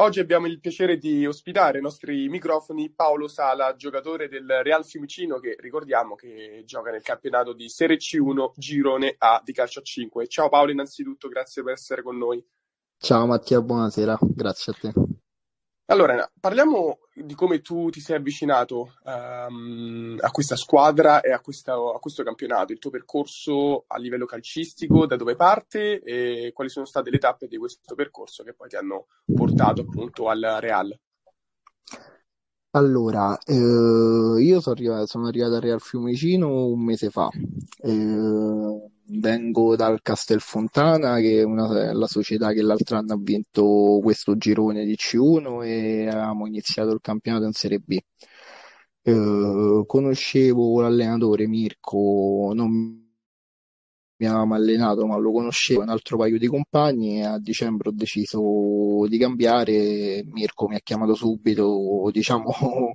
Oggi abbiamo il piacere di ospitare ai nostri microfoni Paolo Sala, giocatore del Real Fiumicino che ricordiamo che gioca nel campionato di Serie C1 Girone A di calcio a 5. Ciao Paolo, innanzitutto grazie per essere con noi. Ciao Mattia, buonasera, grazie a te. Allora, parliamo di come tu ti sei avvicinato um, a questa squadra e a, questa, a, questo campionato, il tuo percorso a livello calcistico, da dove parte e quali sono state le tappe di questo percorso che poi ti hanno portato appunto al Real. Allora, eh, io sono arrivato, sono arrivato al Real Fiumicino un mese fa. Eh, vengo dal Castelfontana, che è una, la società che l'altro anno ha vinto questo girone di C1 e avevamo iniziato il campionato in Serie B. Eh, conoscevo l'allenatore Mirko, non mi avevamo allenato, ma lo conoscevo un altro paio di compagni e a dicembre ho deciso di cambiare. Mirko mi ha chiamato subito, diciamo,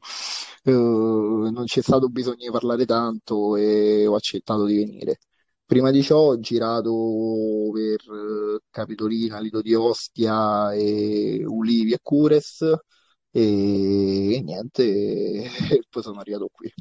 eh, non c'è stato bisogno di parlare tanto e ho accettato di venire. Prima di ciò ho girato per eh, Capitolina, Lido di Ostia, e Ulivi e Cures e, e niente, e poi sono arrivato qui.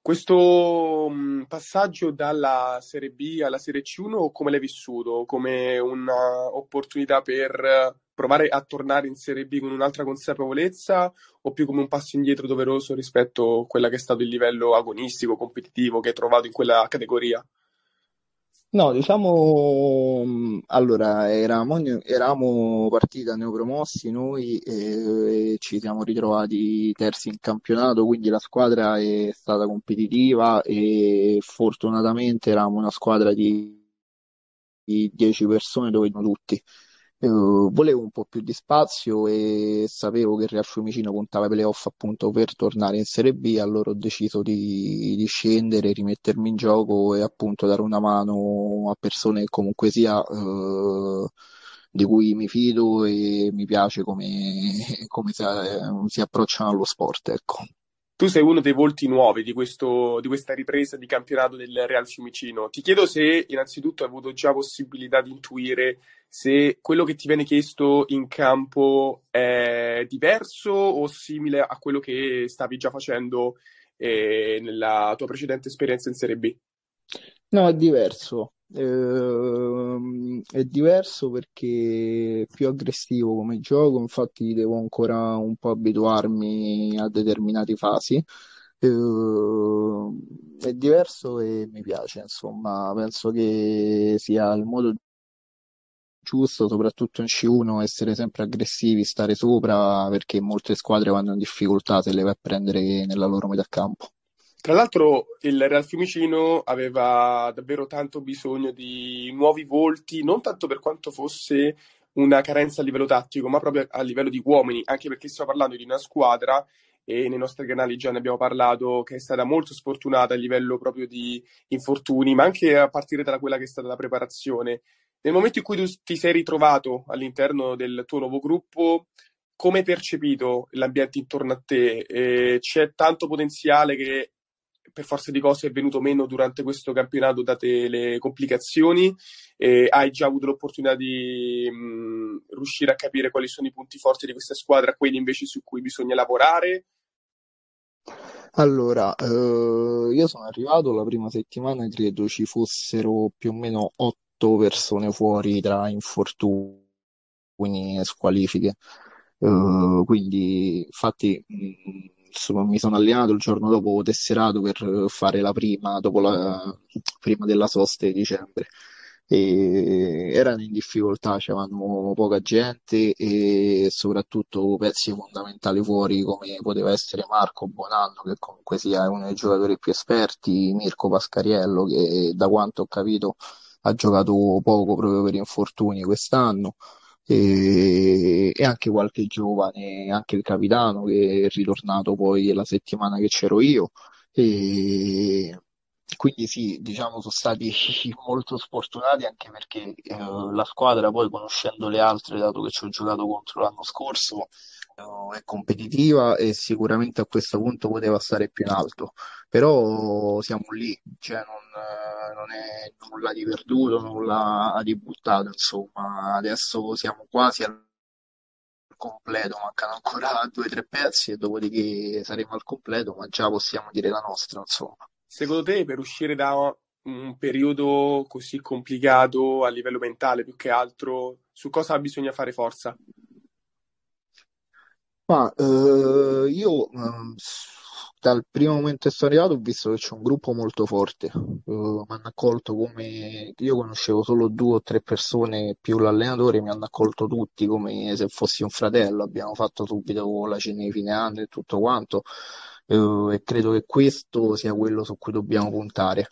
Questo mm, passaggio dalla Serie B alla Serie C1 come l'hai vissuto? Come un'opportunità per provare a tornare in Serie B con un'altra consapevolezza o più come un passo indietro doveroso rispetto a quella che è stato il livello agonistico, competitivo che hai trovato in quella categoria? No, diciamo, mm, allora, eravamo, eravamo partita neopromossi noi e, e ci siamo ritrovati terzi in campionato, quindi la squadra è stata competitiva e fortunatamente eravamo una squadra di, di 10 persone dove erano tutti. Uh, volevo un po' più di spazio e sapevo che Real Fiumicino puntava ai playoff appunto per tornare in Serie B, allora ho deciso di, di, scendere, rimettermi in gioco e appunto dare una mano a persone che comunque sia uh, di cui mi fido e mi piace come, come si, si approcciano allo sport, ecco. Tu sei uno dei volti nuovi di, questo, di, questa ripresa di campionato del Real Fiumicino. Ti chiedo se innanzitutto hai avuto già possibilità di intuire se quello che ti viene chiesto in campo è diverso o simile a quello che stavi già facendo eh, nella tua precedente esperienza in Serie B. No, è diverso. Ehm, è diverso perché è più aggressivo come gioco, infatti devo ancora un po' abituarmi a determinate fasi. Ehm, è diverso e mi piace, insomma, penso che sia il modo giusto, soprattutto in C1, essere sempre aggressivi, stare sopra, perché molte squadre vanno in difficoltà se le vai a prendere nella loro metà campo. Tra l'altro il Real Fiumicino aveva davvero tanto bisogno di nuovi volti, non tanto per quanto fosse una carenza a livello tattico, ma proprio a livello di uomini, anche perché stiamo parlando di una squadra e nei nostri canali già ne abbiamo parlato che è stata molto sfortunata a livello proprio di infortuni, ma anche a partire da quella che è stata la preparazione. Nel momento in cui tu ti sei ritrovato all'interno del tuo nuovo gruppo, come hai percepito l'ambiente intorno a te? Eh, c'è tanto potenziale che per forza di cose è venuto meno durante questo campionato date le complicazioni e hai già avuto l'opportunità di mh, riuscire a capire quali sono i punti forti di questa squadra, quelli invece su cui bisogna lavorare? Allora, eh, io sono arrivato la prima settimana e credo ci fossero più o meno otto persone fuori tra infortuni e squalifiche. Uh, quindi, infatti, mh, mi sono allenato il giorno dopo tesserato per fare la prima, dopo la, prima della sosta di dicembre. E erano in difficoltà, c'erano poca gente e soprattutto pezzi fondamentali fuori come poteva essere Marco Bonanno che comunque sia uno dei giocatori più esperti, Mirko Pascariello che da quanto ho capito ha giocato poco proprio per infortuni quest'anno e, e, anche qualche giovane, anche il capitano che è ritornato poi la settimana che c'ero io. E quindi sì, diciamo sono stati molto sfortunati anche perché eh, la squadra poi conoscendo le altre, dato che ci ho giocato contro l'anno scorso, eh, è competitiva e sicuramente a questo punto poteva stare più in alto, però siamo lì, cioè non, eh, non è nulla di perduto, nulla di buttato, insomma, adesso siamo quasi al completo, mancano ancora due o tre pezzi e dopodiché saremo al completo, ma già possiamo dire la nostra, insomma. Secondo te per uscire da un periodo così complicato a livello mentale più che altro, su cosa bisogna fare forza? Ma eh, io eh, dal primo momento che sono arrivato ho visto che c'è un gruppo molto forte. Eh, mi hanno accolto come io conoscevo solo due o tre persone più l'allenatore, mi hanno accolto tutti come se fossi un fratello. Abbiamo fatto subito la cena di fine anno e tutto quanto. Eh, e credo che questo sia quello su cui dobbiamo puntare.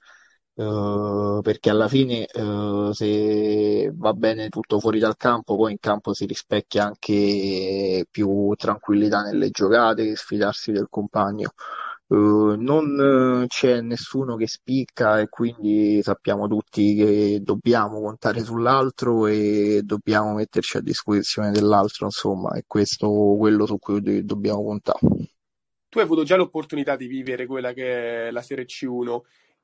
Uh, perché alla fine uh, se va bene tutto fuori dal campo, poi in campo si rispecchia anche più tranquillità nelle giocate, sfidarsi del compagno. Uh, non c'è nessuno che spicca e quindi sappiamo tutti che dobbiamo contare sull'altro e dobbiamo metterci a disposizione dell'altro, insomma, è questo quello su cui dobbiamo puntare. Tu hai avuto già l'opportunità di vivere quella che è la Serie C1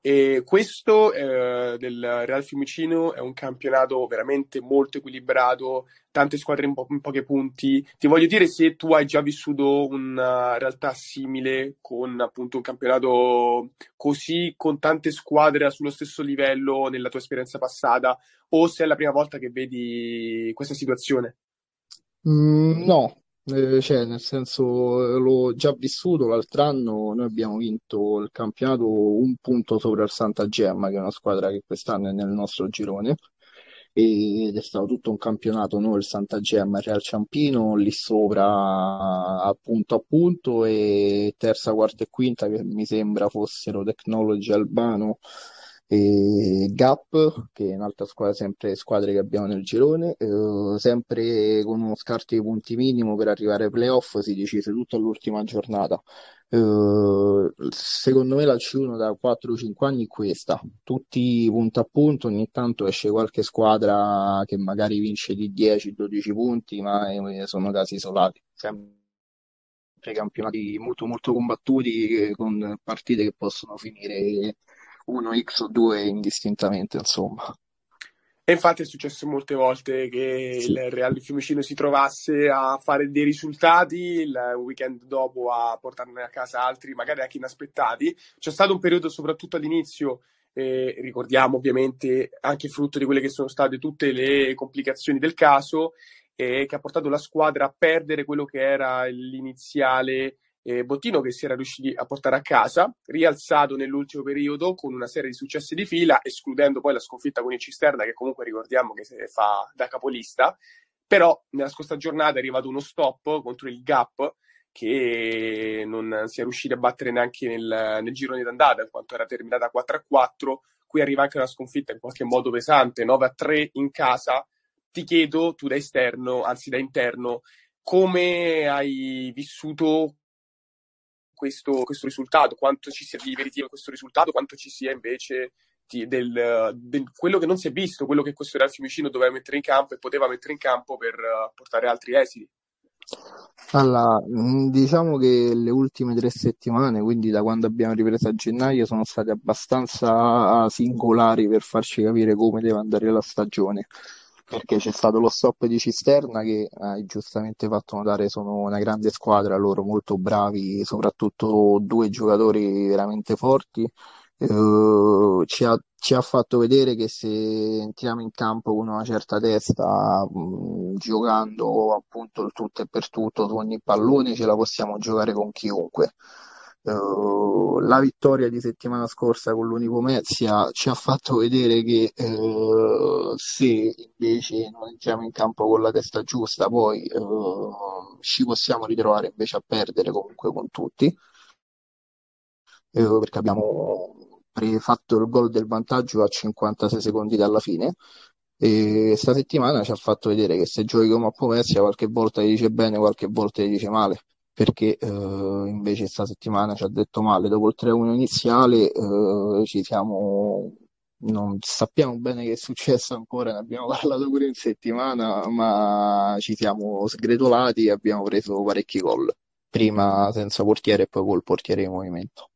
e questo eh, del Real Fiumicino è un campionato veramente molto equilibrato, tante squadre in, po- in, pochi punti. Ti voglio dire se tu hai già vissuto una realtà simile con appunto un campionato così, con tante squadre sullo stesso livello nella tua esperienza passata, o se è la prima volta che vedi questa situazione. Mm, no, eh, cioè, nel senso, l'ho già vissuto l'altro anno, noi abbiamo vinto il campionato un punto sopra il Santa Gemma, che è una squadra che quest'anno è nel nostro girone, ed è stato tutto un campionato, noi il Santa Gemma, Real Ciampino, lì sopra a punto a punto, e terza, quarta e quinta che mi sembra fossero Technology Albano e Gap, che è un'altra squadra, sempre squadre che abbiamo nel girone, eh, sempre con uno scarto di punti minimo per arrivare ai playoff, si decise tutto all'ultima giornata. Eh, secondo me la C1 da 4-5 anni è questa, tutti punto a punto, ogni tanto esce qualche squadra che magari vince di 10-12 punti, ma eh, sono casi isolati. Sempre campionati molto molto combattuti eh, con partite che possono finire 1x o 2 indistintamente, insomma. E infatti è successo molte volte che sì. il Real di Fiumicino si trovasse a fare dei risultati, il weekend dopo a portarne a casa altri, magari anche inaspettati. C'è stato un periodo, soprattutto all'inizio, eh, ricordiamo ovviamente anche frutto di quelle che sono state tutte le complicazioni del caso, eh, che ha portato la squadra a perdere quello che era l'iniziale eh, bottino che si era riusciti a portare a casa, rialzato nell'ultimo periodo con una serie di successi di fila, escludendo poi la sconfitta con il Cisterna, che comunque ricordiamo che si fa da capolista. Però nella scorsa giornata è arrivato uno stop contro il Gap che non si è riusciti a battere neanche nel, nel girone d'andata, in quanto era terminata 4 a 4. Qui arriva anche una sconfitta in qualche modo pesante, 9 a 3 in casa. Ti chiedo, tu da esterno, anzi da interno, come hai vissuto questo, questo risultato, quanto ci sia di veritiero questo risultato, quanto ci sia invece di, del, del, quello che non si è visto, quello che questo Real Fiumicino doveva mettere in campo e poteva mettere in campo per uh, portare altri esiti. Allora, mm, diciamo che le ultime tre settimane, quindi da quando abbiamo ripreso a gennaio, sono state abbastanza singolari per farci capire come deve andare la stagione perché c'è stato lo stop di Cisterna che hai giustamente fatto notare sono una grande squadra, loro molto bravi, soprattutto due giocatori veramente forti. Eh, ci, ha, ci, ha, fatto vedere che se entriamo in campo con una certa testa, mh, mm, giocando appunto tutto e per tutto su ogni pallone, ce la possiamo giocare con chiunque. Uh, la vittoria di settimana scorsa con l'Unipomezia ci ha fatto vedere che uh, se invece non entriamo in campo con la testa giusta, poi uh, ci possiamo ritrovare invece a perdere comunque con tutti, perché abbiamo fatto il gol del vantaggio a 56 secondi dalla fine. E sta settimana ci ha fatto vedere che se giochi come a Pomezia qualche volta ti dice bene, qualche volta ti dice male perché eh, invece questa settimana ci ha detto male. Dopo il 3-1 iniziale eh, ci siamo, non sappiamo bene che è successo ancora, ne abbiamo parlato pure in settimana, ma ci siamo sgretolati e abbiamo preso parecchi gol, prima senza portiere e poi col portiere in movimento.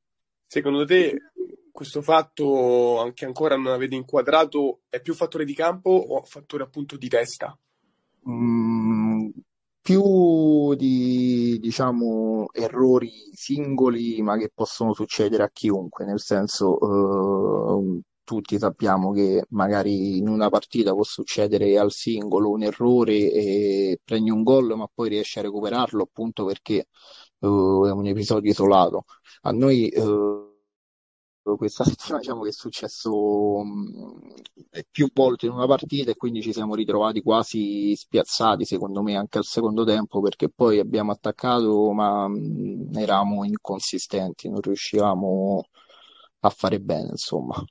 Secondo te questo fatto, anche ancora non avete inquadrato, è più fattore di campo o fattore appunto di testa? Mm, più di, diciamo, errori singoli, ma che possono succedere a chiunque, nel senso, eh, tutti sappiamo che magari in una partita può succedere al singolo un errore e prendi un gol, ma poi riesci a recuperarlo appunto perché eh, è un episodio isolato. A noi eh, questa settimana diciamo che è successo mh, più volte in una partita e quindi ci siamo ritrovati quasi spiazzati, secondo me, anche al secondo tempo, perché poi abbiamo attaccato, ma mh, eravamo inconsistenti, non riuscivamo a fare bene, insomma.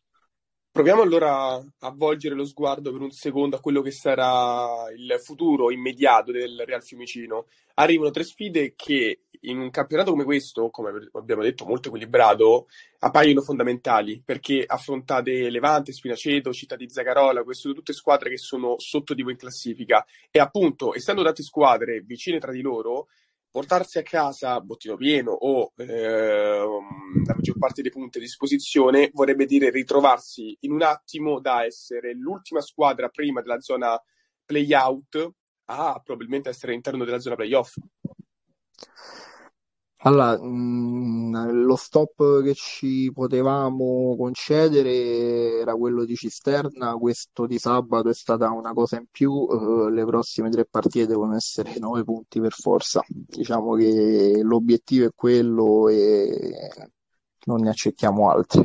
Proviamo allora a volgere lo sguardo per un secondo a quello che sarà il futuro immediato del Real Fiumicino. Arrivano tre sfide che in un campionato come questo, come abbiamo detto, molto equilibrato, appaiono fondamentali perché affrontate Levante, Spinaceto, Città di Zagarola, queste sono tutte squadre che sono sotto di voi in classifica e appunto, essendo tante squadre vicine tra di loro, portarsi a casa bottino pieno o eh, la maggior parte dei punti a disposizione vorrebbe dire ritrovarsi in un attimo da essere l'ultima squadra prima della zona play-out a probabilmente essere all'interno della zona play-off. Allora, mh, lo stop che ci potevamo concedere era quello di Cisterna, questo di sabato è stata una cosa in più, eh, le prossime tre partite devono essere nove punti per forza. Diciamo che l'obiettivo è quello e non ne accettiamo altri.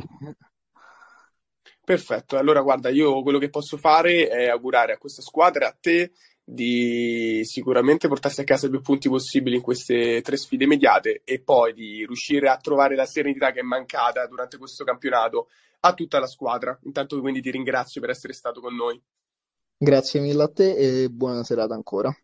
Perfetto, allora guarda, io quello che posso fare è augurare a questa squadra, a te di sicuramente portarsi a casa più punti possibili in queste tre sfide immediate e poi di riuscire a trovare la serenità che è mancata durante questo campionato a tutta la squadra. Intanto quindi ti ringrazio per essere stato con noi. Grazie mille a te e buona serata ancora.